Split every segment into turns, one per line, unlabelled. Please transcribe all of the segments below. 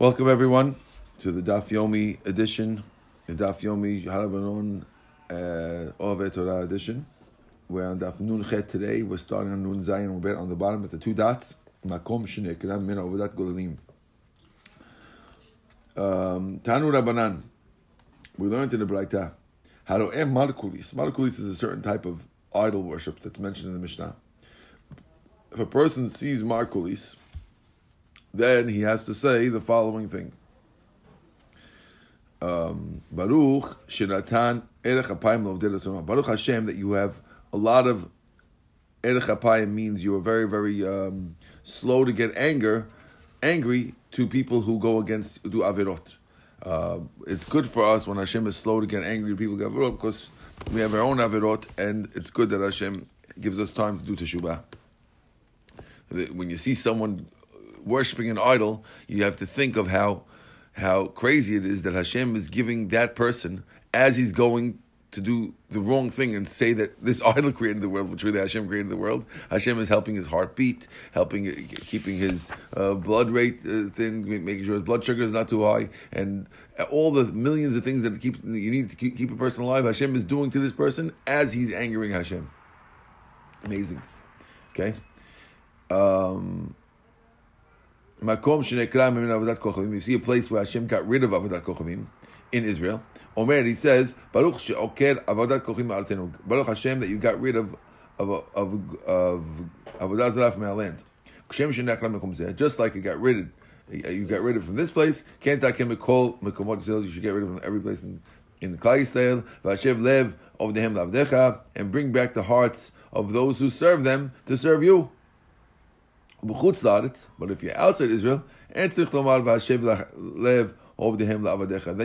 Welcome everyone to the Daf Yomi edition, the Daf Yomi Harabanon uh, Ove Torah edition. We're on Daf Nun Chet today. We're starting on Nun Zayin. We're on the bottom with the two dots. Makom Min. Um, Tanu Rabbanan. We learned in the Braita. Haroem Markulis. Markulis is a certain type of idol worship that's mentioned in the Mishnah. If a person sees Markulis, then he has to say the following thing. Um, Baruch Shinatan Erech Apayim Baruch Hashem that you have a lot of Erech Apayim means you are very, very um, slow to get anger, angry to people who go against, do Avirot. Uh, it's good for us when Hashem is slow to get angry to people get Avirot because we have our own Avirot and it's good that Hashem gives us time to do Teshuvah. When you see someone worshiping an idol, you have to think of how how crazy it is that Hashem is giving that person as he's going to do the wrong thing and say that this idol created the world, which really Hashem created the world. Hashem is helping his heartbeat, helping keeping his uh, blood rate uh, thin, making sure his blood sugar is not too high, and all the millions of things that keep you need to keep, keep a person alive. Hashem is doing to this person as he's angering Hashem. Amazing. Okay. Um, Makom shenekra avodat kochavim. You see a place where Hashem got rid of avodat kochavim in Israel. Omer, he says, Baruch she'oker avodat kochavim arzenu. Baruch Hashem that you got rid of of of of avodat zarah from our land. Just like you got rid of you got rid of from this place. Can't I can call mekomot You should get rid of from every place in in Klal Yisrael. V'Hashem lev of dehem lavdecha and bring back the hearts of those who serve them to serve you. But if you're outside Israel, and then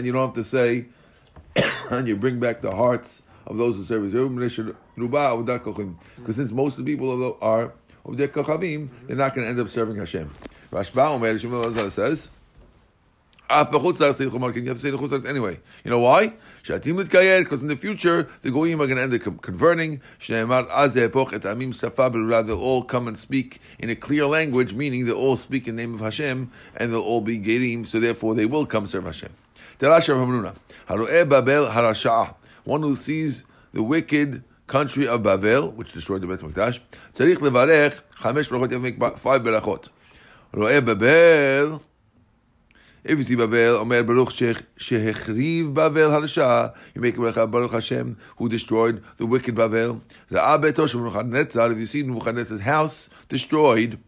you don't have to say, and you bring back the hearts of those who serve Israel. Because since most of the people are of their kochavim, they're not going to end up serving Hashem. Rashba says, can you have to say the anyway? You know why? Because in the future, the goyim are going to end up converting. They'll all come and speak in a clear language, meaning they'll all speak in the name of Hashem, and they'll all be gerim, so therefore they will come serve Hashem. One who sees the wicked country of Babel, which destroyed the Beit HaMikdash, צריך לברך חמש ברכות, you have to make five ברכות. רואה בבל if you see Bavel, Omer Baruch Shehechriv Bavel Harasha, you make a Baruch Hashem, who destroyed the wicked Bavel. If you see Nebuchadnezzar's house destroyed,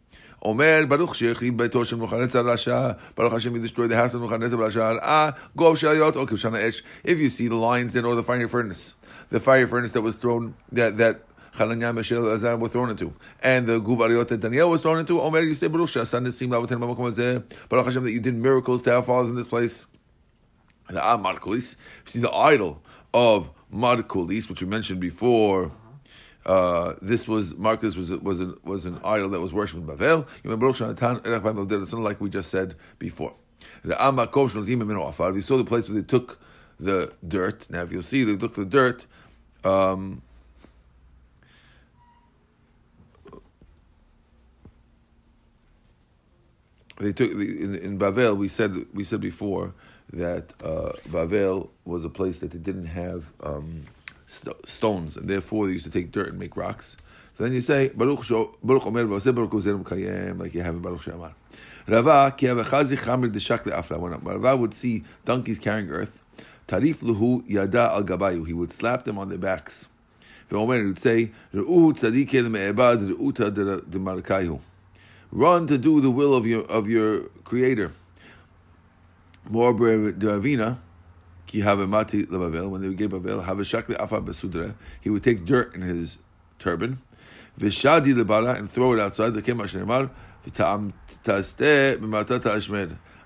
Omer Baruch Beito Shem Nebuchadnezzar Rasha, Baruch Hashem, he destroyed the house of Nebuchadnezzar Rasha. Ah, Gov Shayot Okev Shana Esh. If you see the lions in or the fiery furnace, the fiery furnace that was thrown, that that Hananiah, Mishael, Azar were thrown into, and the Guvariot that Daniel was thrown into. Omer, you say Baruch Shasan Nisim Lavatin Mamakom Azeh. Baruch Hashem that you did miracles to our fathers in this place. The Ah Markulis. See the idol of Markulis, which we mentioned before. Uh, this was Marcus was was an, was an idol that was worshipped in Bavel. Like we just said before. we saw the place where they took the dirt. Now, if you'll see, they took the dirt. Um, they took in, in Bavel. We said we said before that uh, Bavel was a place that they didn't have um, st- stones, and therefore they used to take dirt and make rocks. So then you say Baruch Baruch Omer Baruch Uzerem Kayem, like you have in Baruch Shamar. Rava ki avachazi chamer deshak leafla. When Rava would see donkeys carrying earth, tarif luhu yada al gabayu. He would slap them on their backs. Ve'omer he would say Re'u tzadik el me'ebad re'uta de markayu. Run to do the will of your of your creator. When they gave Bavel, have a shakli. He would take dirt in his turban, vishadi and throw it outside. The.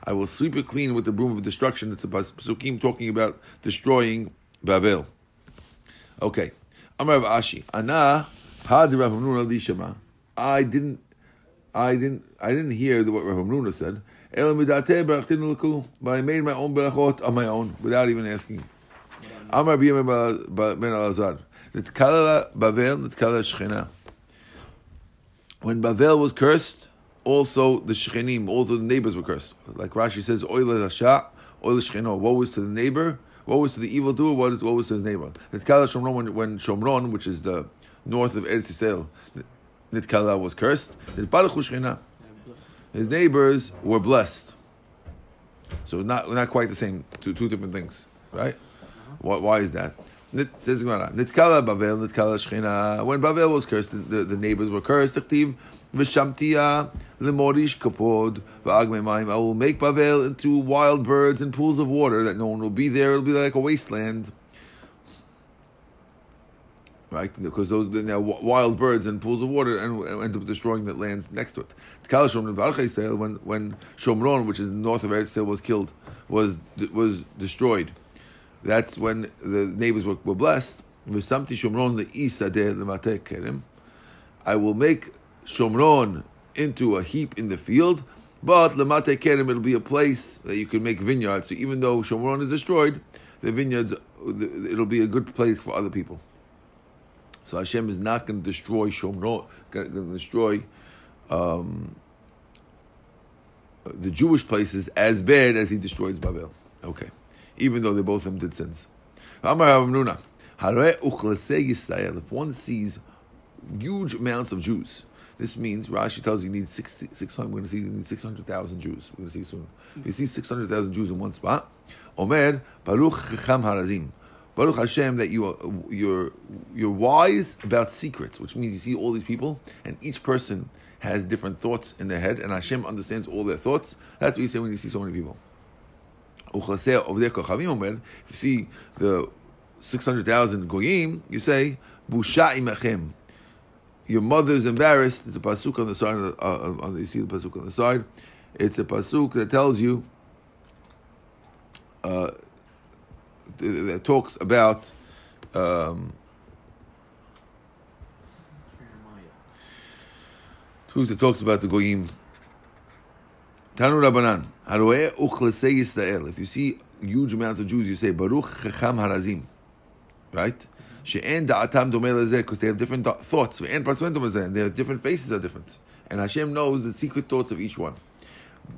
I will sweep it clean with the broom of destruction. It's a pasukim talking about destroying Bavel. Okay. Amar Ashi. Ana had Rav I didn't I didn't I didn't hear what Rav Hamnuna said. But I made my own berachot on my own without even asking. Amar ben Alazar. Bavel. When Bavel was cursed, also the Shechenim, also the neighbors were cursed. Like Rashi says, Oil Rasha, Oil Shecheno. What was to the neighbor? What was to the evil doer? What, was to his neighbor? Nitkala Shomron, when Shomron, which is the north of Eretz Yisrael, Nitkala was cursed. His neighbors were blessed. So not not quite the same. Two two different things, right? Why, why is that? Says Nitkala Bavel, Nitkala Shechina. When Bavel was cursed, the, the neighbors were cursed. V'shamtia lemorish kapod v'agmemaim. I will make Bavel into wild birds and pools of water that no one will be there. It'll be like a wasteland right? Because those now wild birds and pools of water and end up destroying the lands next to it. When when Shomron, which is north of Eretz was killed, was was destroyed. That's when the neighbors were, were blessed. I will make Shomron into a heap in the field, but lemate kerem it'll be a place that you can make vineyards. So even though Shomron is destroyed, the vineyards it'll be a good place for other people. So Hashem is not going to destroy Shomron, going to destroy um, the Jewish places as bad as he destroys Babel. Okay, even though they both of them did sins. If one sees huge amounts of Jews, this means Rashi tells you need 600, we're going to see need 600,000 Jews. We're going to see soon. If you see 600,000 Jews in one spot, Omer, Baruch Chacham Harazim. Baruch Hashem that you are you're you're wise about secrets, which means you see all these people and each person has different thoughts in their head, and Hashem understands all their thoughts. That's what you say when you see so many people. If you see the six hundred thousand goyim, you say busha imachem. Your mother is embarrassed. There's a pasuk on the side. Of the, uh, on the, you see the pasuk on the side. It's a pasuk that tells you. Uh, that talks about um, that talks about the goyim. Tanu Rabbanan, Yisrael. If you see huge amounts of Jews, you say Baruch Chacham Harazim, right? She'en da'atam domei because they have different thoughts. Ve'en partzmentum lezeh, and their different faces are different. And Hashem knows the secret thoughts of each one.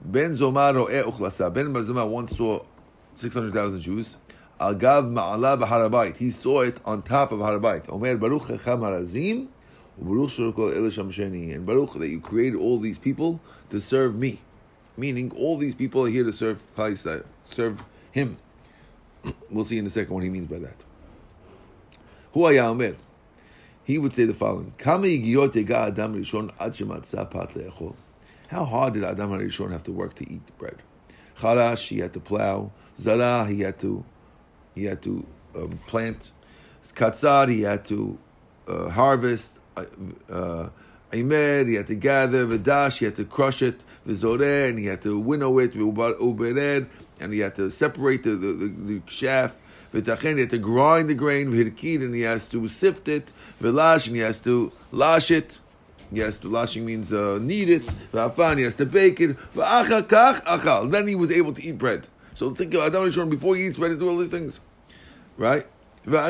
Ben Zoma ro'eh. Ben Zoma once saw 600,000 Jews. Ma'ala. He saw it on top of Harabait. Omer Baruch Chacham Harazim, Baruch Shurkol Elisham Sheni. And Baruch that you created all these people to serve me. Meaning all these people are here to serve serve him. We'll see in a second what he means by that. Hu Omer. He would say the following: How hard did Adam Harishon have to work to eat bread? Charash, he had to plow. Zara, he had to he had to um, plant. Katzar, he had to uh, harvest. Uh, uh he had to gather. Vidash, he had to crush it. Vizoreh, and he had to winnow it. Ubered, and he had to separate the, the, the, the chaff. He had to grind the grain. V'hirkid, and he has to sift it. V'lash, and he has to lash it. He has to lashing means uh, knead it. V'afan, he has to bake it. V'achal kach achal. Then he was able to eat bread. So think of Adam Rishon before he eats bread, to do all these things, right? I get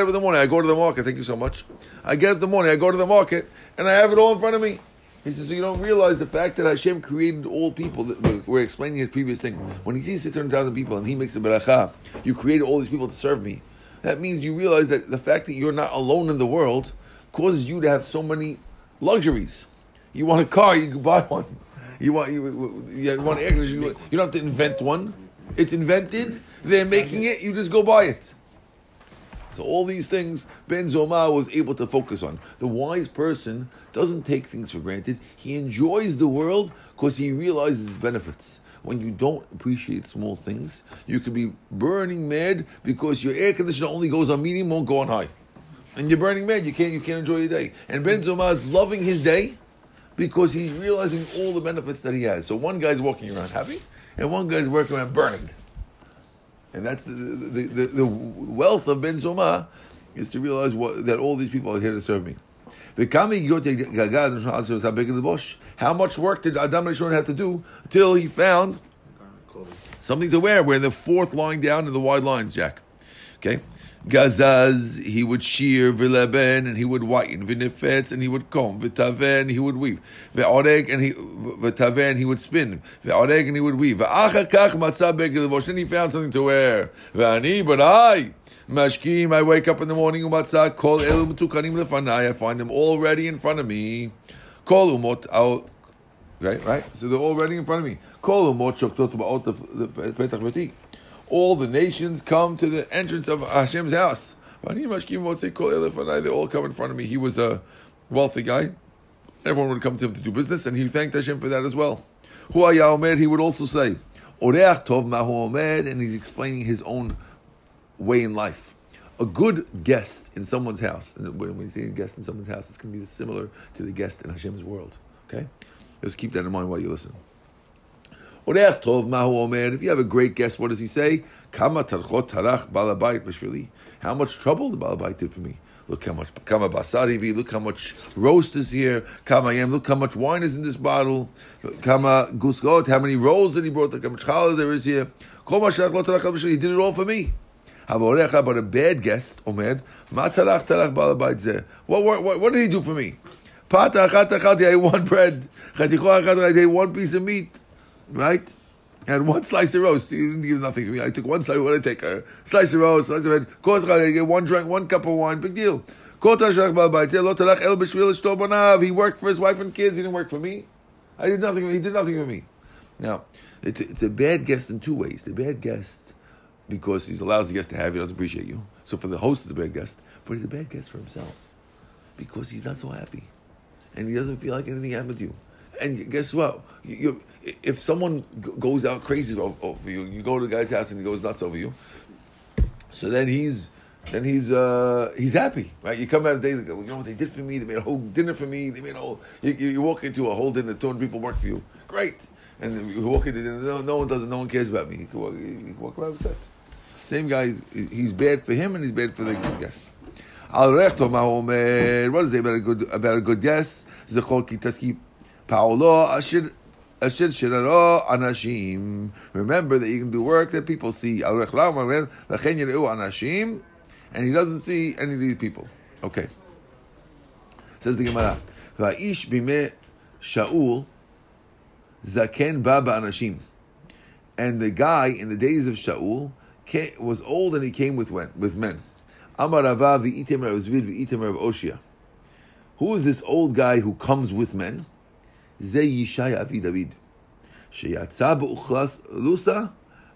up in the morning, I go to the market. Thank you so much. I get up in the morning, I go to the market, and I have it all in front of me. He says, so you don't realize the fact that Hashem created all people. That we're explaining his previous thing. When he sees 600,000 people and he makes a beracha, you created all these people to serve me. That means you realize that the fact that you're not alone in the world causes you to have so many luxuries. You want a car, you can buy one. You want you, you want conditioning. You, you don't have to invent one. It's invented. They're making it. You just go buy it. So all these things Ben Zoma was able to focus on. The wise person doesn't take things for granted. He enjoys the world because he realizes its benefits. When you don't appreciate small things, you could be burning mad because your air conditioner only goes on medium, won't go on high. And you're burning mad, you can't you can't enjoy your day. And Ben Zoma is loving his day because he's realizing all the benefits that he has. So one guy's walking around happy, and one guy's working around burning. And that's the, the, the, the wealth of Ben Zoma is to realize what, that all these people are here to serve me. How big of the bush. How much work did Adam Rishon have to do until he found something to wear? We're in the fourth line down in the wide lines, Jack. Okay, Gazaz, he would shear, vileben, and he would whiten, vinifetz, and he would comb, vitaven, he would weave, ve'oreg, and he vitaven, he would spin, ve'oreg, and he would weave, ve'achar kach matzah begelevosh, then he found something to wear, ve'ani, but I, mashkim, I wake up in the morning, umatzah, kol elu mutukanim lefanai, I find them all ready in front of me, kol umot, I'll, right, right, so they're all ready in front of me, kol umot shoktot ba'ot petach v'ti, all the nations come to the entrance of Hashem's house. They all come in front of me. He was a wealthy guy. Everyone would come to him to do business, and he thanked Hashem for that as well. He would also say, and he's explaining his own way in life. A good guest in someone's house, and when we say a guest in someone's house, it's going to be similar to the guest in Hashem's world. Okay? Just keep that in mind while you listen. If you have a great guest, what does he say? How much trouble the balabait did for me. Look how much kama basarivi. Look how much roast is here. Kama yam. Look how much wine is in this bottle. Kama gusgot. How many rolls did he brought? Look how much challah there is here. He did it all for me. But a bad guest, Omer, what, what, what did he do for me? I ate one bread. I ate one piece of meat right? And one slice of roast. You didn't give nothing to me. I took one slice. What did I take? A slice of roast, slice of bread. Course, I get one drink, one cup of wine. Big deal. He worked for his wife and kids. He didn't work for me. I did nothing. He did nothing for me. Now, it's a, it's a bad guest in two ways. The bad guest because he's allows the guest to have you, doesn't appreciate you. So for the host, it's a bad guest. But he's a bad guest for himself because he's not so happy, and he doesn't feel like anything happened to you. And guess what? You, if someone goes out crazy over you, you go to the guy's house and he goes nuts over you. So then he's then he's uh, he's happy, right? You come out of the day, you know what they did for me? They made a whole dinner for me. They made a whole. You, you walk into a whole dinner, two hundred people work for you. Great, and you walk into dinner, no, no one doesn't, no one cares about me. You can walk, you can walk around upset. Same guy, he's bad for him and he's bad for the guest. What is it about a good about a good guest? Taski paulo ashir anashim. Remember that you can do work that people see. Anashim. And he doesn't see any of these people. Okay. Says the Gemara. Va'ish bime Shaul zaken baba anashim. And the guy in the days of Shaul was old and he came with with men. Amar Rava v'item Rav Zvid v'item Rav Oshia. Who is this old guy who comes with men? זה ישי אבי דוד, שיצא באוכלוסה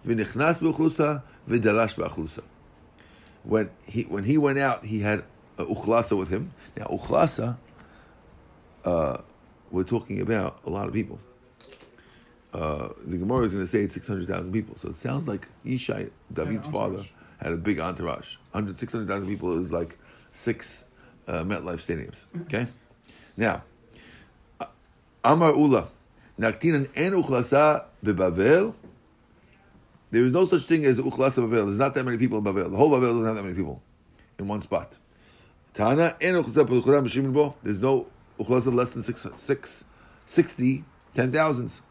ונכנס באוכלוסה ודרש באוכלוסה. When he, when he went out, he had uh, Uchlasa with him. Now, Uchlasa, uh, we're talking about a lot of people. Uh, the Gemara is going to say it's 600,000 people. So it sounds like Yishai, David's father, had a big entourage. 100, 600,000 people is like six uh, MetLife stadiums. Okay? Now, Amar Ula, Naktinan en uchlasa bebavel. There is no such thing as uchlasa bavel. There's not that many people in Bavel. The whole Bavel doesn't have that many people in one spot. Tana en uchlasa bo. There's no uchlasa less than six, six, 60, ten thousands.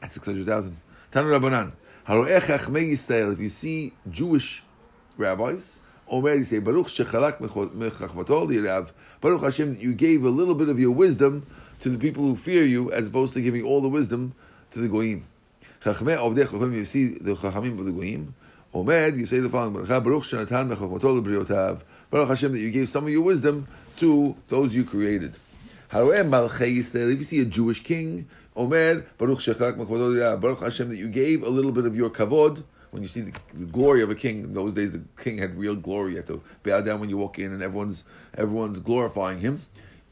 That's 600,000. Tana Rabbanan. If you see Jewish rabbis, Omer, you say, Baruch shechalak mechachmatol Baruch Hashem, that you gave a little bit of your wisdom to the people who fear you, as opposed to giving all the wisdom to the goyim. You see the chachamim of the goyim. Omer, you say the following: Baruch Hashem that you gave some of your wisdom to those you created. If you see a Jewish king, Omer, Baruch Baruch Hashem that you gave a little bit of your kavod. When you see the, the, glory of a king, in those days the king had real glory. You had to bow down when you walk in, and everyone's everyone's glorifying him.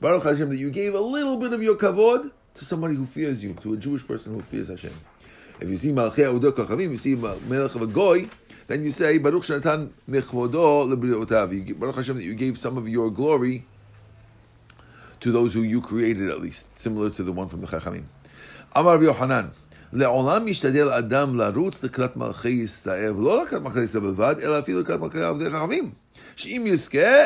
Baruch Hashem that you gave a little bit of your kavod to somebody who fears you, to a Jewish person who fears Hashem. If you see Malchei Udot Kachavim, you see Melech of a Goy, then you say Baruch Shanatan Mechvodo Lebriotav. Baruch Hashem that you gave some of your glory to those who you created at least, similar to the one from the Chachamim. Amar Yohanan. לעולם משתדל אדם לרוץ לקראת מלכי ישראל, ולא לקראת מלכי ישראל בלבד, אלא אפילו לקראת מלכי עבדי חכמים. שאם יזכה,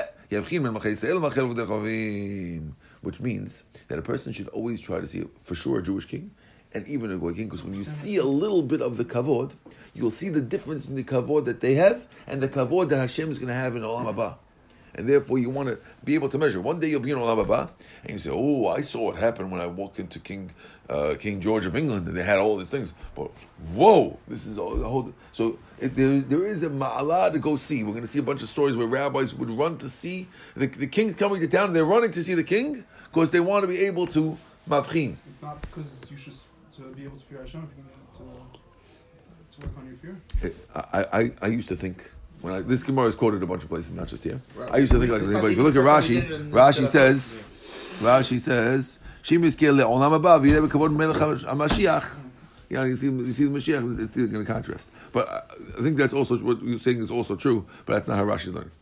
which means that a person should always try to see for sure a Jewish king and even a goy king, because when you see a little bit of the kavod, you'll see the difference in the kavod that they have and the kavod that Hashem is going to have in Olam Haba. And therefore, you want to be able to measure. One day you'll be in Olam Haba, and you say, "Oh, I saw what happened when I walked into King uh, King George of England, and they had all these things." But whoa, this is all the whole. So there, there is a ma'ala to go see. We're going to see a bunch of stories where rabbis would run to see the, the king's coming to town, and they're running to see the king because they want to be able to mavchin.
It's not because you should to be able to fear Hashem, if to, to work on your fear.
I, I, I used to think when I, this Gemara is quoted a bunch of places, not just here. I used to think like this, but if you look at Rashi, Rashi says, Rashi says, Shemis le'olam haba v'yireh b'kavod melech HaMashiach. You know, you see, you see the Mashiach, it's going to contrast. But I think that's also, what you're saying is also true, but that's not how Rashi is learning.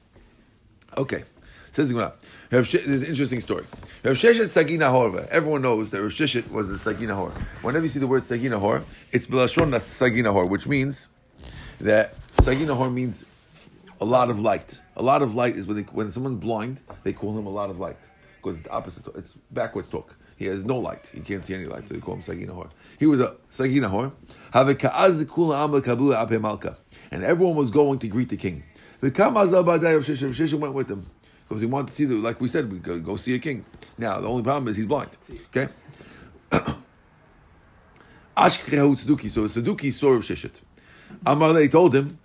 Okay. Says. There's an interesting story. Rav Sheshet Sagina Hor. Everyone knows that Rav was a Sagina Hor. Whenever you see the word Sagina Hor, it's B'lashon Sagina Hor, which means that Sagina Hor means a lot of light. A lot of light is when, they, when someone's blind, they call him a lot of light because it's opposite. It's backwards talk. He has no light. He can't see any light, so they call him Sagina Hor. He was a Sagina Hor. And everyone was going to greet the king. Sheshet went with them because he wanted to see the, like we said, we go, go see a king. Now the only problem is he's blind. Okay. Ashkehu Tzeduki. So Tzeduki saw Rav Sheshet. Amar told him,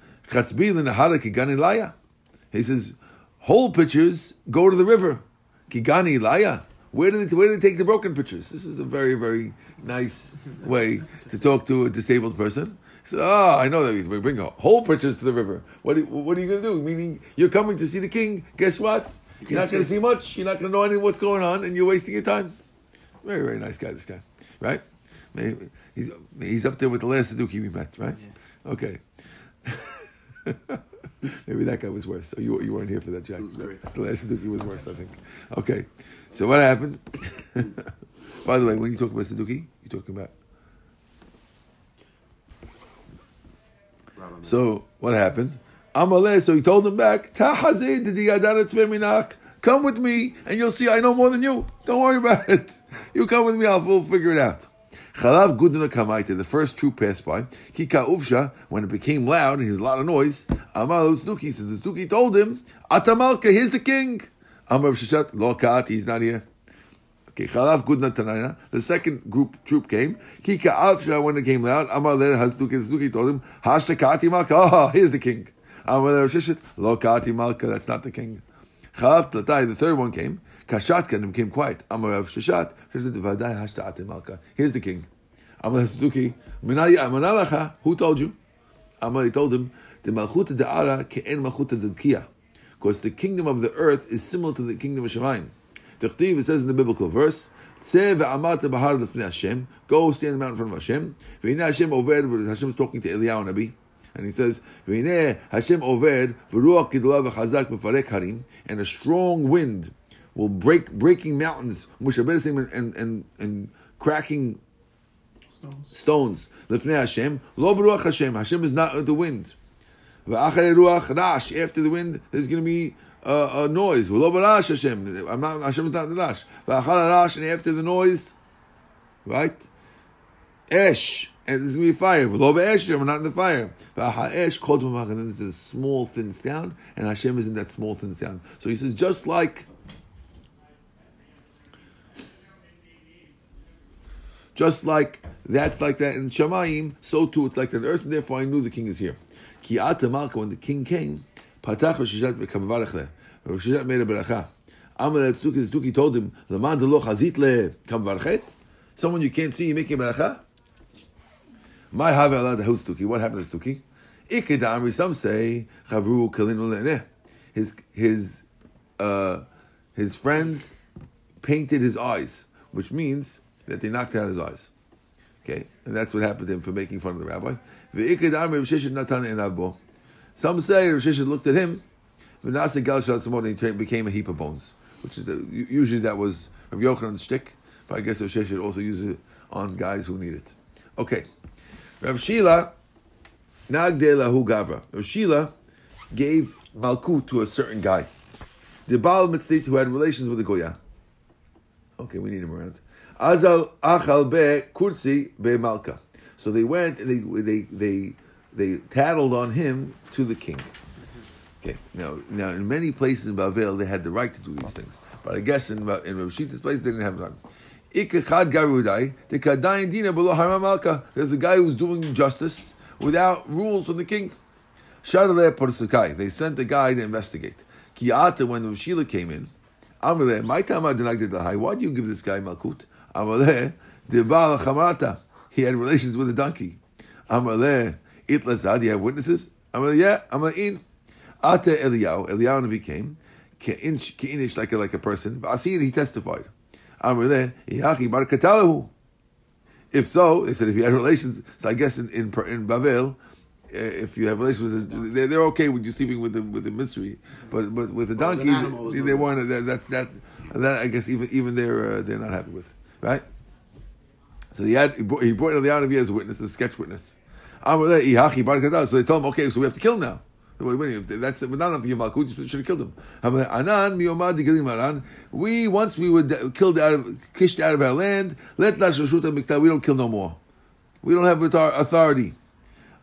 He says, whole pitchers go to the river. Kigani Laya. Where do they where do they take the broken pictures? This is a very very nice way to talk to a disabled person. So, ah, oh, I know that we bring whole pitchers to the river. What are, what are you going to do? Meaning, you're coming to see the king. Guess what? You are not going to see much. You're not going to know any what's going on, and you're wasting your time. Very, very nice guy, this guy, right? He's he's up there with the last Saduki we met, right? Yeah. Okay. Maybe that guy was worse. So you, you weren't here for that, Jack. The last Saduki was worse, I think. Okay. So what happened? By the way, when you talk about Saduki, you're talking about So what happened? Amaleh, so he told him back, Come with me, and you'll see I know more than you. Don't worry about it. You come with me, I'll we'll figure it out. Chalav Gudna Kamaita, the first troop passed by. Kika Uvsha, when it became loud and there a lot of noise, Amal Uzduki, so Uzduki told him, Atamalka, here's the king. Amar Shashat, Lokat, he's not here. Okay, Chalav Gudna Tanaya. The second group troop came. Kika Avsha, when it came loud, Amar Le Hazduki, Hazduki told him, Hashta Kati Malka, oh, here's the king. Amar Le Shishit, Lo Kati Malka, that's not the king. Chalav Tlatai, the third one came. Kashat Kanim came quiet. Amar Rav Shashat, here's the king. Amar Manalacha, who told you? Amar, he told him, the Malchut Da'ara ke'en Malchut Da'kia. Because the kingdom of the earth is similar to the kingdom of Shemayim. Tichtiv, it says in the biblical verse, Go stand in the mountain in front of Hashem. Hashem over Hashem is talking to Eliyahu Nabi. And he says, Hashem oved harim, and a strong wind will break breaking mountains, and and and cracking stones. Stones. Lifnei Hashem, lo beruach Hashem. Hashem is not the wind. After the wind, there's going to be uh, a noise. Hashem. I'm not, Hashem is not the rash. And after the noise, right? Esh. And there's going to be fire. We're not in the fire. And then there's a small thin sound, and Hashem is in that small thin sound. So he says, just like just like that's like that in Shamayim, so too it's like that in earth, and therefore I knew the king is here. Ki Malka, when the king came, Patach Rishashat v'kamavarech Rishashat made a beracha. Amar Tzduki, Tzduki told him, Leman de lo chazit le kamvarchet? Someone you can't see, you make a beracha? My have allowed the Tzduki. What happened to Tzduki? Ikedamri, some say, Chavru kalinu le'neh. His, his, uh, his friends painted his eyes, which means that they knocked out his eyes. Okay, and that's what happened to him for making fun of the rabbi. Some say Sheshet looked at him, and he became a heap of bones. Which is the, usually that was Rav Yochanan's shtick, but I guess Sheshet also uses it on guys who need it. Okay, Rav Shila Nagde Lahu Gavra. Rav Shila gave Malkut to a certain guy. The Baal Mitzvah who had relations with the Goya. Okay, we need him around. Azal achal be kursi be malka. So they went and they they they they tattled on him to the king. Okay. Now, now in many places in Bavel they had the right to do these things, but I guess in in Rav Shila's place they didn't have the. There's a guy who's doing justice without rules from the king. They sent a guy to investigate. When Rav Shila came in, my time the. Why do you give this guy Malkut? Amaleh, Debal Chamarata. He had relations with a donkey. Amaleh, Itlasad, you have witnesses? Amaleh, yeah, Amaleh, in. Ate Eliyahu, Eliyahu Navi came, Ke'inish, ke'inish like a, like a person. Asir, he testified. Amaleh, Yachi Bar Katalahu. If so, they said if you had relations, so I guess in in, in Bavel, uh, if you have relations with, a, they're, they're okay with you sleeping with the with the mystery, but but with a donkey,
an animal, it was
they
not-
want that that that that I guess even even they're uh, they're not happy with, right? So he had he brought, he brought as a witness, a sketch witness. Kadal. So they told him, okay, so we have to kill him now. That's we're not enough to give Malkut. You should have killed him. We once we were killed out of kished out of our land. Let. We don't kill no more. We don't have author- authority.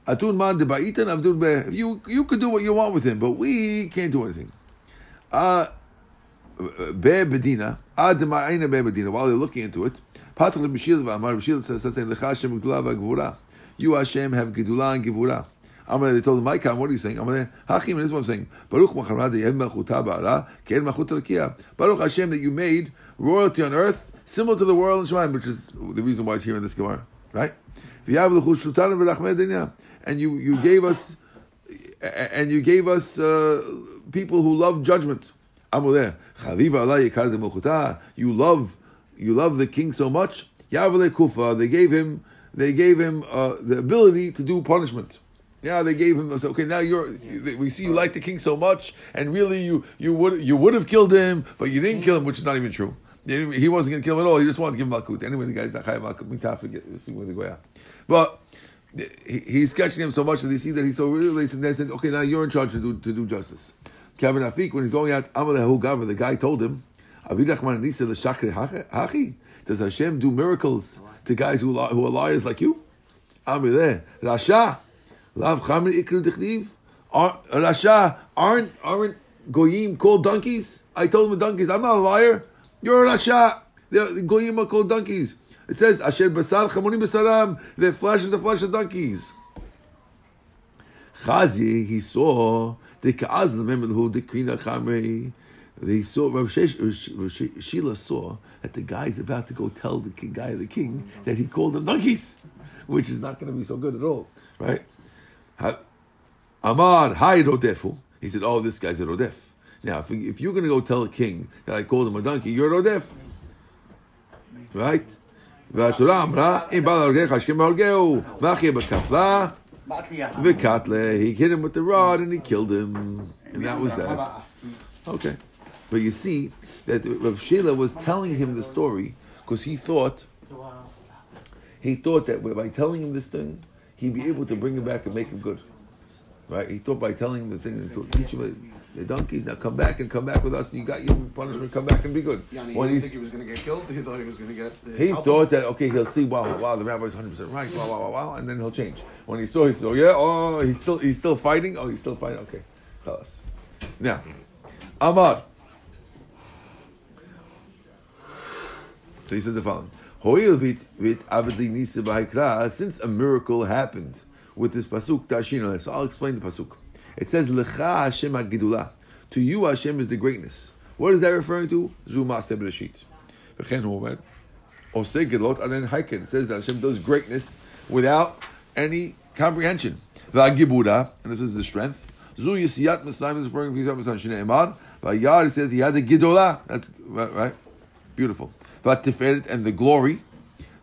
If you you could do what you want with him, but we can't do anything. Uh Be Bedina, Ad Ma'ina Be Bedina, while they're looking into it, Patach B'Shil V'Amar B'Shil says, says, Lecha Hashem Gdula V'Gvura. You Hashem have Gdula and Gvura. Amar, they told him, Micah, what are you saying? Amar, Hachim, and this is what I'm saying. Baruch Macharad Yehem Melchuta Ba'ala, Ken Machut Rakia. Baruch Hashem that you made royalty on earth, similar to the world in Shemaim, which is the reason why it's here in this Gemara, right? And you, you gave us, and you gave us uh, people who love judgment. Amoleh, Chaviva Allah Yikar You love, you love the king so much. Yavale Kufa. They gave him, they gave him uh, the ability to do punishment. Yeah, they gave him. So, okay, now you're. We see you like the king so much, and really, you you would you would have killed him, but you didn't kill him, which is not even true. He wasn't going to kill him at all. He just wanted to give him malkut. Anyway, the guy's not chayav malkut. Mitah forget sleeping with the goya. But he, he's sketching him so much that they see that he's so related, and they said, "Okay, now you're in charge to do to do justice." Kevin Afik, when he's going out, Amalehu Gavra, the guy told him. Does Hashem do miracles to guys who who are liars like you? Amaleh Rasha, Lav Chamri Ikru. Rasha aren't aren't goyim called donkeys? I told him donkeys. I'm not a liar. You're a Rasha. The goyim are called donkeys. It says Asher Basar Chamonim Basaram. The flesh is the flesh of donkeys. Chazi, he saw the Kaaz the who the Queen of Chamri. They saw Rav Shesh- Rav She- Sheila saw that the guy's about to go tell the king, guy, the king, that he called them donkeys, which is not going to be so good at all, right? Ha- Amar, hi Rodefu. He said, "Oh, this guy's a Rodef." Now, if, if you're going to go tell the king that I called him a donkey, you're a Rodef, right? והתורה אמרה, אם בא להורגך השכם בהורגהו, מחיה בכפלה, Vikatle, he hit him with the rod and he killed him. And that was that. Okay. But you see that Rav Shila was telling him the story because he thought he thought that by telling him this thing, he'd be able to bring him back and make him good. Right? He thought by telling him the thing, teach him the donkeys, now come back and come back with us, and you got your punishment, come back and be good. When
he
he's-
didn't think he was going to get killed. He thought he was going to get. The
he
help
thought that okay, he'll see wow, wow, the rabbi's hundred percent right, wow, wow, wow, wow, and then he'll change. When he saw, he saw, yeah, oh, he's still, he's still fighting. Oh, he's still fighting. Okay, Chalas. Now, Amar. So he said the following: Hoil vit vit abedi. Since a miracle happened with this pasuk tashina, so I'll explain the pasuk. It says lecha Hashem hagidula. To you Hashem is the greatness. What is that referring to? Zuma sebreshit. It says that Hashem does greatness without any comprehension. V'agibura, and this is the strength. Zu yisiyat Mitzrayim is referring to Yisiyat. Shnei Emad. V'yar says he had the gidola. That's right. Beautiful. V'tiferet and the glory.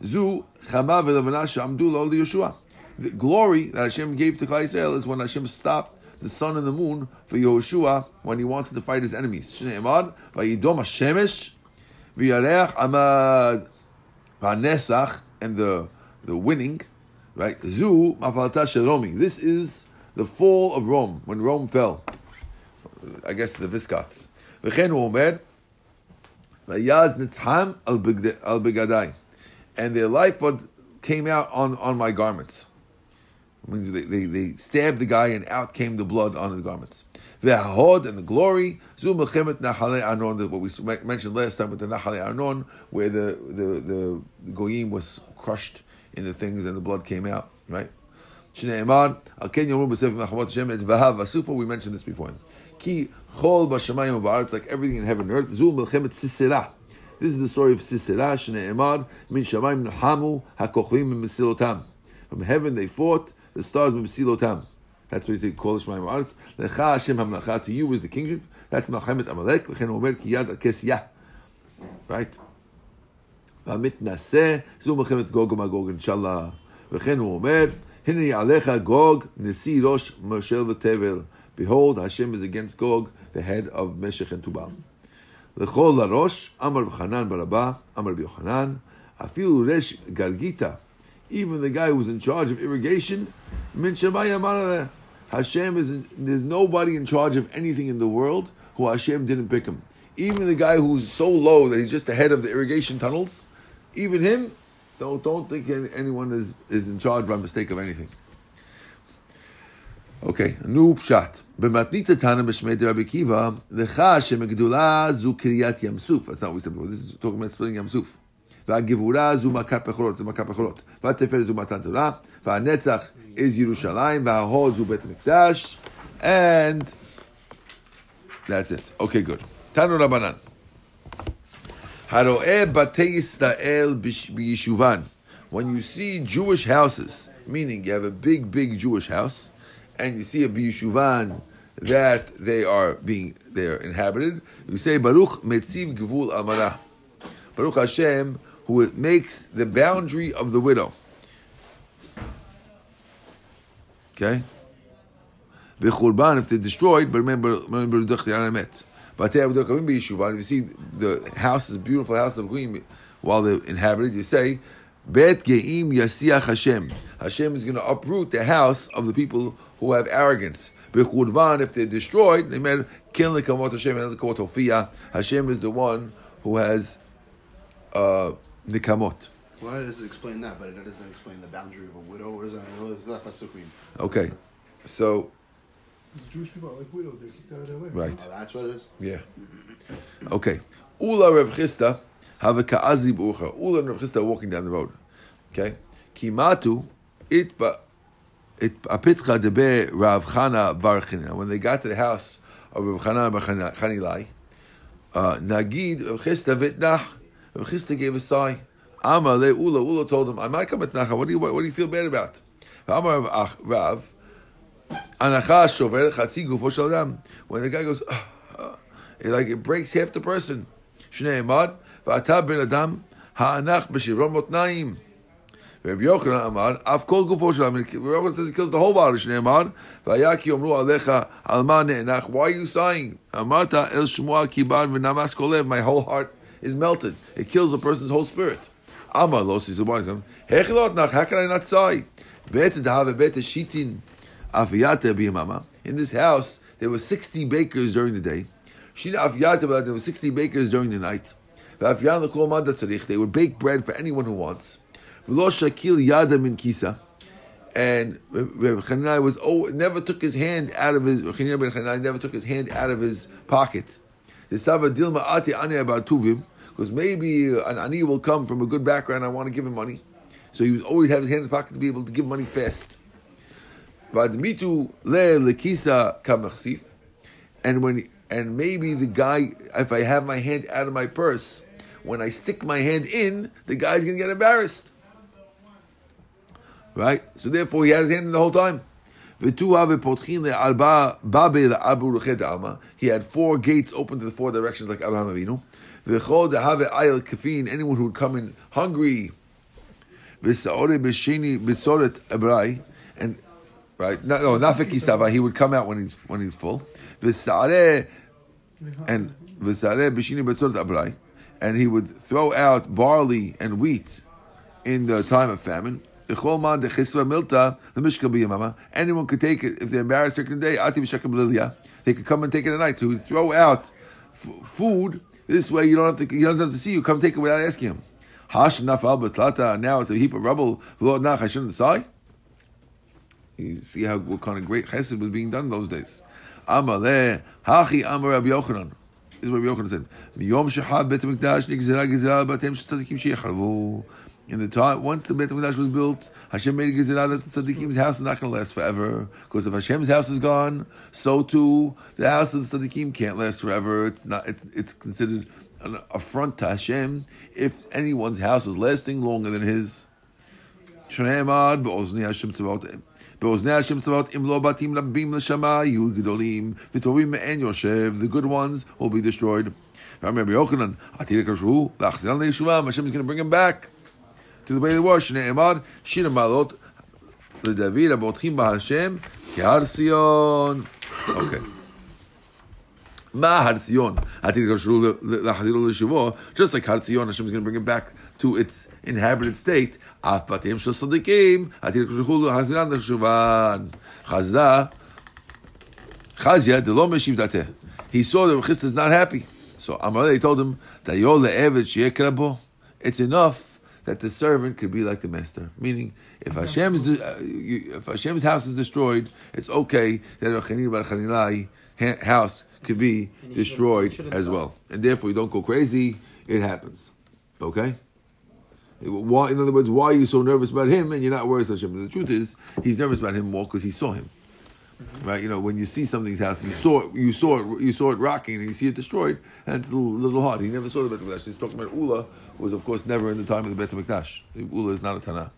Zu chama v'levana shamdu lo Yeshua. The glory that Hashem gave to Klal Yisrael is when Hashem stopped the sun and the moon for Yehoshua when he wanted to fight his enemies. Shnei Emad. V'yidom Hashemesh. V'yareach amad. Vanesach and the the winning, right? Zu sheromi. This is the fall of Rome when Rome fell. I guess the Visigoths. V'chen hu. Vayaz nitzham al begadai. and their lifeblood came out on, on my garments. They, they, they stabbed the guy and out came the blood on his garments. The hahod and the glory, zu melchemet nachale Arnon, what we mentioned last time with the nachale Arnon, where the, the, the goyim was crushed in the things and the blood came out, right? We mentioned this before. Ki chol v'aretz, like everything in heaven and earth, zu melchemet sisera. This is the story of Sisera, Shneimar, min shamayim nahamu hakochim mesilotam. From heaven they fought, the stars with Silotam. That's what they call Shemaim Arts. Lecha Hashem Hamlacha, to you is the kingship. That's Mohammed Amalek. V'chen Omer Kiyad Akesiyah. Right? V'amit Naseh, Zu Mohammed Gog Magog, inshallah. V'chen Omer, Hinri Alecha Gog, Nesi Rosh Moshel V'tevel. Behold, Hashem is against Gog, the head of Meshech and Tubal. L'chol Larosh, Amar V'chanan Barabah, Amar B'yochanan, Afilu Resh Gargita. Even the guy who was in charge of irrigation Hashem is there's nobody in charge of anything in the world who Hashem didn't pick him. Even the guy who's so low that he's just the head of the irrigation tunnels, even him, don't don't think anyone is, is in charge by mistake of anything. Okay, new pshat. B'matnita tana b'shmei Rabbi Kiva, lecha shemegdula zu kriyat yamsuf. That's not what we said before. This is talking about splitting yamsuf. והגבורה זו מכת בכורות, זה מכת בכורות. והתפארת זו מתן תורה, והנצח is ירושלים, וההוד זו בית המקדש, and that's it. Okay, good. תנו רבנן. הרואה בתי ישראל ביישובן. When you see Jewish houses, meaning you have a big, big Jewish house, and you see a biyishuvan that they are being they are inhabited, you say Baruch Metziv Gvul Amara. Baruch Hashem, who makes the boundary of the widow. Okay? Bechurban, if they're destroyed, but remember, remember But if you see the house is beautiful house of Goyim while they're inhabited, you say, Bet Geim Yasiach Hashem. Hashem is going to uproot the house of the people who have arrogance. Bechurban, if they're destroyed, they meant kill the Kamot Hashem and Hashem is the one who has uh, nikamot.
Why does it explain that? But it doesn't explain the boundary of a widow. What is that?
Okay, so.
Jewish people are like widows; they're kicked out of their land.
Right.
Oh, that's what it is.
Yeah. Okay. Ula Rav Chisda have a ka'azi bucha. Ula and Rav Chisda are walking down the road. Okay. Kimatu it ba it apitcha debe Rav Chana bar When they got to the house of Rav Chana bar Chanilai, uh, Nagid Rav Chisda vitnach. Rav gave a sigh. Amar le Ula. Ula told him, "I might come at Nacha. What do you what, what do you feel bad about?" Amar Rav. Anacha shover chatzi gufo shel. When the guy goes, uh, it like it breaks half the person. Shnei emad v'ata ben adam ha'anach b'shivron motnaim. Rabbi Yochanan Amar, Af kol gufo shel adam. Rabbi Yochanan says he kills the whole body. Shnei emad v'ayaki omru alecha alma ne'enach. Why are you sighing? Amarta el shmua kiban v'namas kolev. My whole heart is melted. It kills a person's whole spirit. Amar lo the one. Hechelot nach. How can I not sigh? Bet to have a bet shitin. In this house, there were 60 bakers during the day. There were 60 bakers during the night. They would bake bread for anyone who wants. V'lo shakil yadam in kisa. And Reb Chanai was oh never took his hand out of his never took his hand out of his pocket. Because maybe an ani will come from a good background. I want to give him money, so he was always have his hand in his pocket to be able to give money fast. Vadmitu le lekisa kamachsif, and when and maybe the guy, if I have my hand out of my purse, when I stick my hand in, the guy's gonna get embarrassed. Right? So therefore he has his hand in the whole time. He had four gates open to the four directions like Abraham Avinu. Anyone who would come in hungry. And right? No, no nafik He would come out when he's when he's full. And v'sareh b'shini betzorot abrai, and he would throw out barley and wheat in the time of famine. Anyone could take it if they're embarrassed during the day. They could come and take it at night. So he'd throw out f- food. This way, you don't have to. You don't have to see you. Come take it without asking him. Hash nafal. Now it's a heap of rubble. V'lo nach Hashem. You see how what kind of great chesed was being done in those days. Amaleh hachi amar Rabbi Yochanan. This is what Rabbi Yochanan said. Miyom shehad bet nigzera batem shetzadikim. In the time, once the Beit HaMikdash was built, Hashem made a gezerah that the Tzaddikim's house is not going to last forever. Because if Hashem's house is gone, so too the house of the Tzaddikim can't last forever. It's not. It's, it's considered an affront to Hashem if anyone's house is lasting longer than his. שנאמר באוזני השם צבאות באוזני השם צבאות אם לא בתים רבים לשמה יהיו גדולים וטובים מאין יושב the good ones will be destroyed. ואמר רבי יוחנן עתיד הקשרו להחזירם לישובם Hashem is going to bring him back to the way they were. Emad, Shina Malot LeDavid Abotim BaHashem Kehar Sion. Okay. Ma Har Sion. I think just like Har Sion, Hashem is going to bring it back to its inhabited state. Af Batim Shel Sadikim. Atir think Koshulu Haziran Shuvan Chazda. Chazia Delo Meshiv Dateh. He saw that Rechista is not happy. So Amalei told him, It's enough that the servant could be like the master. Meaning, if Hashem's uh, you- if Hashem's house is destroyed, it's okay that a Chanina bar Chanilai house could be destroyed as well. And therefore, you don't go crazy. It happens. Okay. Why, in other words, why are you so nervous about him and you're not worried about Hashem? The truth is, he's nervous about him more because he saw him. Right, you know, when you see something's house, you saw it, you saw it, you saw it rocking, and you see it destroyed, and it's a little, little hard. He never saw the Beit Hamikdash. He's talking about Ula, was of course never in the time of the Beit Hamikdash. Ula is not a Tanah.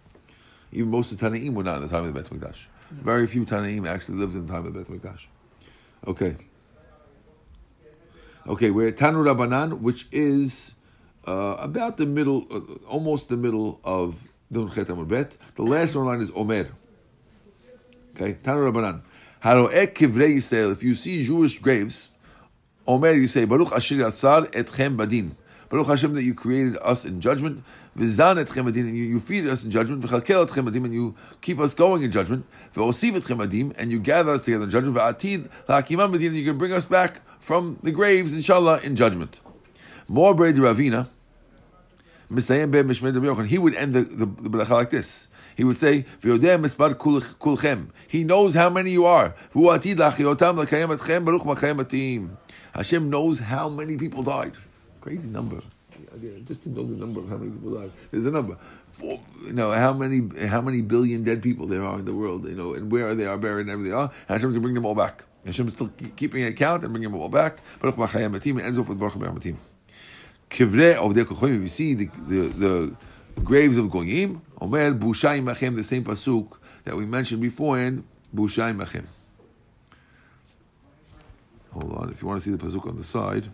Even most of the Tanaim were not in the time of the Beit Hamikdash. Very few Tanaim actually lived in the time of the Beit Hamikdash. Okay. Okay, we're at Tanu Rabbanan, which is uh, about the middle, uh, almost the middle of Nun Chet Bet. The last one line is Omer. Okay, Tanu Rabbanan. Haro'ek kivrei Yisrael. If you see Jewish graves, Omer, you say, Baruch Asher Yatzar etchem badin. Baruch Hashem that you created us in judgment. V'zan and you, you feed us in judgment. V'chalkel and you keep us going in judgment. V'osiv and you gather us together in judgment. V'atid la'akimam and you can bring us back from the graves, inshallah, in judgment. More Brady Ravina. He would end the, the, the bracha like this. He would say, "V'yodeh kulchem." He knows how many you are. V'hu atid lachiotam l'kayem etchem baruch. Hashem knows how many people died. Crazy number. Just to know the number of how many people died. There's a number. Four, you know how many how many billion dead people there are in the world. You know, and where they are buried and everything. Ah, are. And Hashem's to bring them all back. Hashem's still keep- keeping account and bringing them all back. Baruch machayim atim. Ends off with baruch machayim atim. Kivrei of the Kochim, you see the, the, the graves of Goyim, Omer Bushai Machem, the same pasuk that we mentioned beforehand, Bushai Machem. Hold on, if you want to see the pasuk on the side,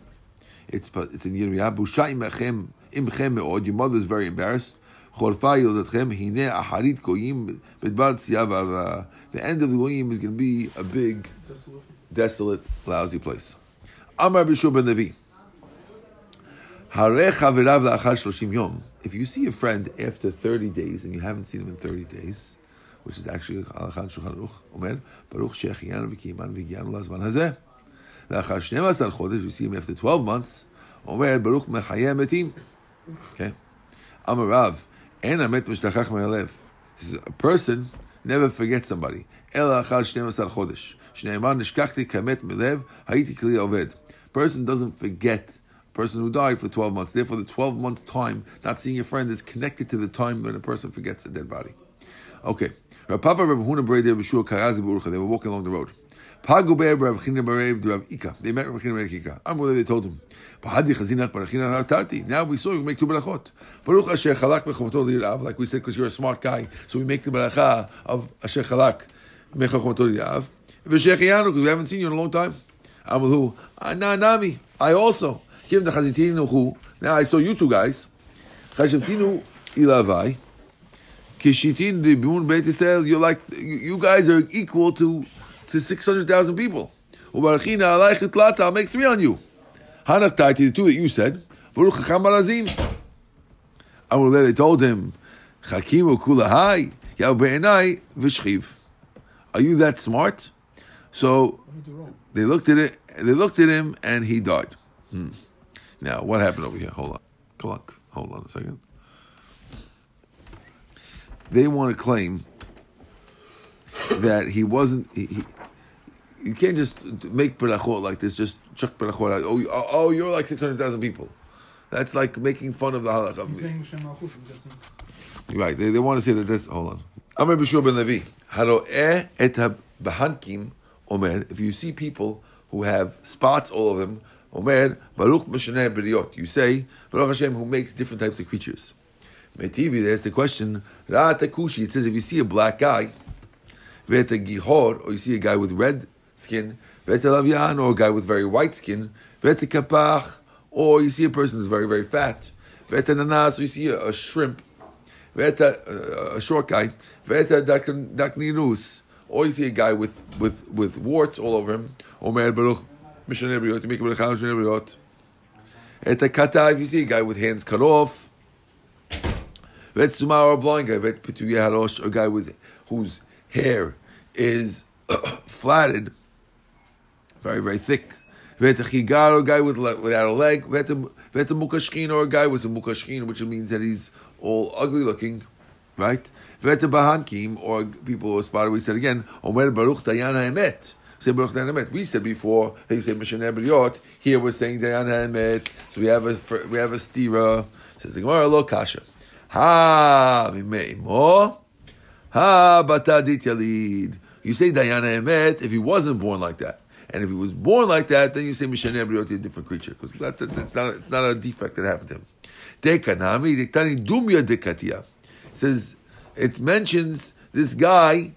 it's it's in Yirmiyah, Bushai Machem Imchem Me'od, your mother is very embarrassed. Chorfa Yodatchem, Hine Aharit Goyim, Bedbar Tziyav The end of the Goyim is going to be a big, desolate, lousy place. Amar Bishur ben Levi. Harei chaverav la'achar yom. If you see a friend after 30 days and you haven't seen him in 30 days, which is actually halachan shulchan omer, baruch shechiyan v'kiman v'giyanu lazman hazeh. La'achar 12 chodesh, you see him after 12 months, omer, baruch mechayeh metim. Okay? Rav, en amet mishtachach me'alev. He A person never forgets somebody. El achar 12 chodesh. Shneimar nishkachti kamet melev, hayiti kli oved. Person doesn't forget person who died for 12 months. Therefore, the 12 month time, not seeing your friend, is connected to the time when a person forgets a dead body. Okay. They were walking along the road. Pagu Be'er Rav China Berei Rav Ika. They met Rav China Berei Ika. Amrullah, they told him. Pahadi Chazinach Tarti. Now we saw you make two berachot. Baruch Asher Chalak Lirav. Like we said, because you're a smart guy, so we make the beracha of Asher Chalak Bechomato Lirav. V'Shechiyanu, because we haven't seen you in a long time. Amru, Ana ah, Nami. I also. Give the Chazitinu who. Now I saw you two guys. Chazitinu Ilavai. Kishitin Ribun Beit Yisrael. You're like you guys are equal to to six hundred thousand people. I'll make three on you. Hanach Taiti, the two that you said. Baruch Chacham Barazim. Amrullah, they told him, Chakimu Kulahai, Yav Be'enai Vishchiv. Are you that smart? So they looked at it. They looked at him, and he died. Hmm. Now, what happened over here? Hold on, Kalak. Hold on a second. they want to claim that he wasn't. He, he, you can't just make berachot like this. Just chuck berachot out. Oh, oh, you're like six hundred thousand people. That's like making fun of the halakha.
saying Hashem Malchut, I'm guessing.
Right. They, they want to say that that's hold on. Amr Bishur ben Levi. Haro'eh et bahankim omer. If you see people who have spots all of them, omer baruch mishaneh b'riot. You say Baruch Hashem who makes different types of creatures. Metivi, there's the question. Ra'at kushi. It says if you see a black guy, v'et gihor, or you see a guy with red skin, v'et lavyan, or a guy with very white skin, v'et kapach, or you see a person who's very very fat, v'et nanas, you see a, a shrimp, v'et a, a short guy, v'et daknirus, or you see a guy with with with warts all over him. Omer baruch mishaneh b'riot. A bracha mishaneh b'riot. Et a kata, if you see a guy with hands cut off. Vet suma or a blind guy, vet pituye harosh, a guy with whose hair is flatted, very very thick. Vet a guy with without a leg. Vet a vet a mukashkin, or a guy with a mukashkin, which means that he's all ugly looking, right? Vet a bahankim, or people who are spotted. We said again, omer baruch dayana emet. Say baruch. We said before. Here we're saying dayana emet. So we have a we have a stira. Says the Gemara lo kasha. Ha mo. Ha batadit yalid. You say Dayana Emet if he wasn't born like that. And if he was born like that, then you say Mishaneh Brioti, a different creature. Because that's, that's not, it's not a defect that happened to him. Dekanami, Dektani Dumya Dekatia. Says, it mentions this guy,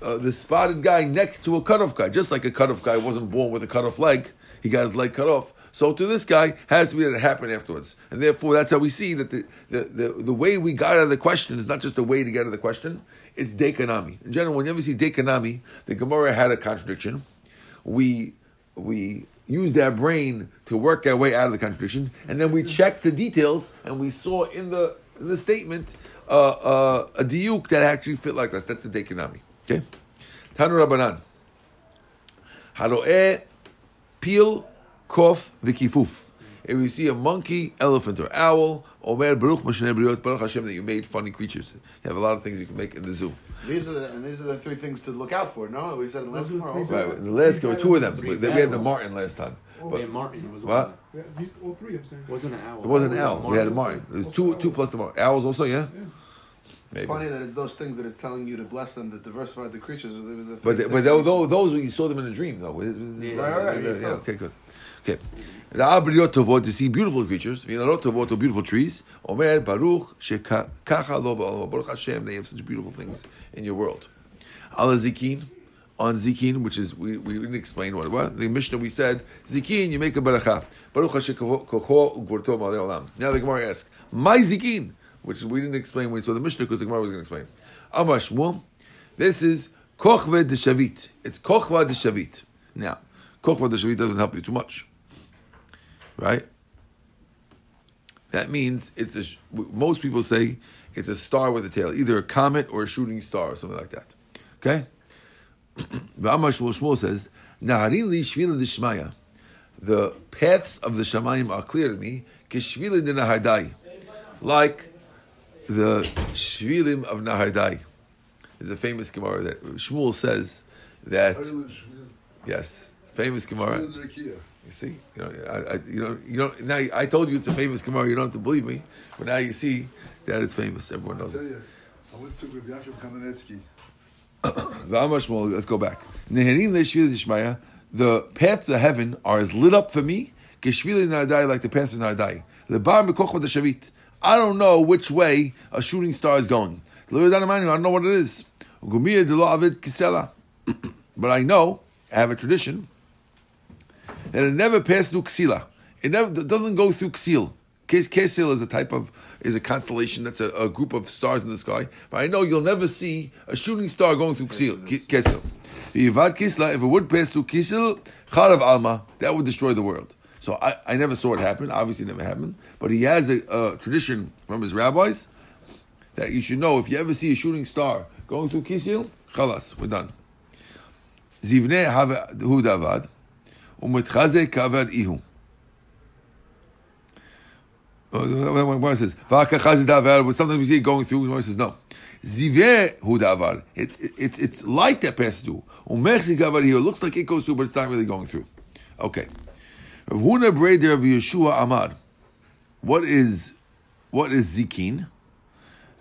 uh, the spotted guy next to a cut-off guy. Just like a cut-off guy wasn't born with a cut-off leg, he got his leg cut off. So to this guy, has to be that it happened afterwards. And therefore, that's how we see that the, the, the, the way we got out of the question is not just a way to get out of the question, it's dekanami. In general, whenever you see dekanami, the Gemara had a contradiction. We, we used our brain to work our way out of the contradiction, and then we checked the details, and we saw in the, in the statement uh, uh, a diuk that actually fit like this. That's the dekanami. Okay? Tanu Rabbanan. Haro'eh pil kof v'kifuf. If you see a monkey, elephant, or owl, Omer Baruch Mashnei Briot Baruch Hashem that you made funny creatures. You have a lot of things you can make in the zoo.
These are the and these are the three things to look out for. No, we said in the last
Those
tomorrow.
Right. In the last there were two of them. We, we had the Martin last time.
Oh,
yeah, Martin was
What?
these all three I'm saying.
Wasn't an owl.
It wasn't an owl. We had a Martin. It was two, two plus the Martin. Owls also, yeah. Maybe.
Funny that it's those things that it's telling you to bless them that diversify the creatures. The
But but those, those, you saw them in a dream though.
Yeah,
right, right,
yeah,
yeah.
okay, good. Okay. Ra'ah b'riot tovot, to see beautiful creatures. V'inarot tovot, or beautiful trees. Omer baruch shekacha lo ba'olam. Baruch Hashem, they have such beautiful things in your world. Ala zikin, on zikin, which is we, we didn't explain what it was. The Mishnah we said zikin, you make a baracha. Baruch Hashem kocho ugvorto ma'alei olam. Now the Gemara asks, my zikin, which we didn't explain when we saw the Mishnah because the Gemara was going to explain. Amar Shmuel, this is kochve de shavit. It's kochva de shavit. Now, kochva de shavit doesn't help you too much, right? That means it's a. Most people say it's a star with a tail, either a comet or a shooting star or something like that. Okay. V'amar Shmuel Shmuel says, "Naharin li shvila d'shmaya." The paths of the shamayim are clear to me. Kishvila de nahardai, like the shvilim of nahardai. There's a famous Gemara that Shmuel says that yes, famous Gemara. You see, you know, I, I, you know, you know. Now I told you it's a famous Gemara. You don't have to believe me, but now you see that it's famous. Everyone knows it.
you, I went to Rabbi Yaakov Kamenetsky.
Shmuel, Let's go back. Neherin le'shvil d'shmaya. The paths of heaven are as lit up for me, like the paths of nardai. Lebar mekochva shavit. I don't know which way a shooting star is going. I don't know what it is. Gumia de lo avid kisela. But I know, I have a tradition, that it never passed through ksila. It never it doesn't go through ksil. Kes- Kesil is a type of is a constellation that's a, a group of stars in the sky. But I know you'll never see a shooting star going through ksil. Ke- Kesil. If it would pass through kisil, charav alma, that would destroy the world. So I, I never saw it happen. Obviously, it never happened. But he has a, a tradition from his rabbis that you should know if you ever see a shooting star going through kisil, chalas, we're done. Zivne hu davad. Umetchaze kaver ihu. Uh, When says sometimes we see it going through. It says no, Ziveh hu davar. It, it, it's, light that passes through. Umechsi kavar here. It looks like it goes through, but it's not really going through. Okay. Huna Breder of Yeshua Amar. What is, what is zikin?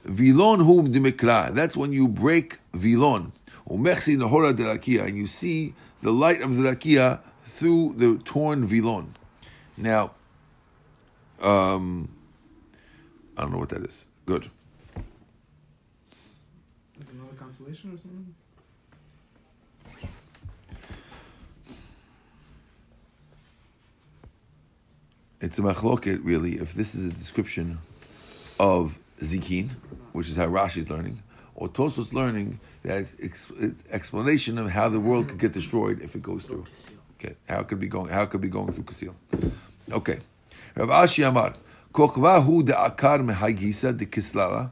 Vilon hum dimikra. That's when you break vilon. Umechsi nahora derakia. And you see the light of the rakia through the torn vilon. Now, um, I don't know what that is. Good.
Is another constellation or something?
It's a machloket, really, if this is a description of zikin, which is how Rashi is learning, or Tosfos learning that it's, ex- it's explanation of how the world could get destroyed if it goes through. Okay, how could be going? How could be going through Kasil? Okay, Rav Ashi Amar, Kochvahu de'akar mehagisa de kislala,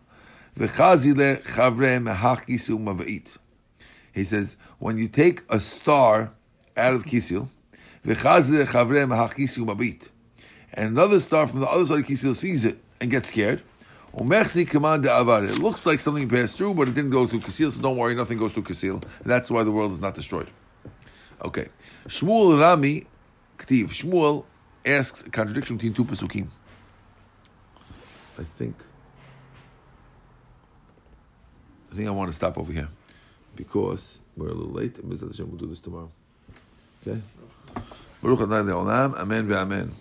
v'chazile chavre mehachisu mavait. He says when you take a star out of kisil, v'chazile chavre mehachisu mavait, and another star from the other side of kisil sees it and gets scared. Umechsi command avar. It looks like something passed through, but it didn't go through Kasil, so don't worry, nothing goes through Kasil. That's why the world is not destroyed. Okay. Shmuel Rami, Ktiv. Shmuel asks a contradiction between two Pesukim. I think. I think I want to stop over here because we're a little late. and Mr. Hashem will do this tomorrow. Okay? Baruch Adonai Le'olam. Amen ve'amen.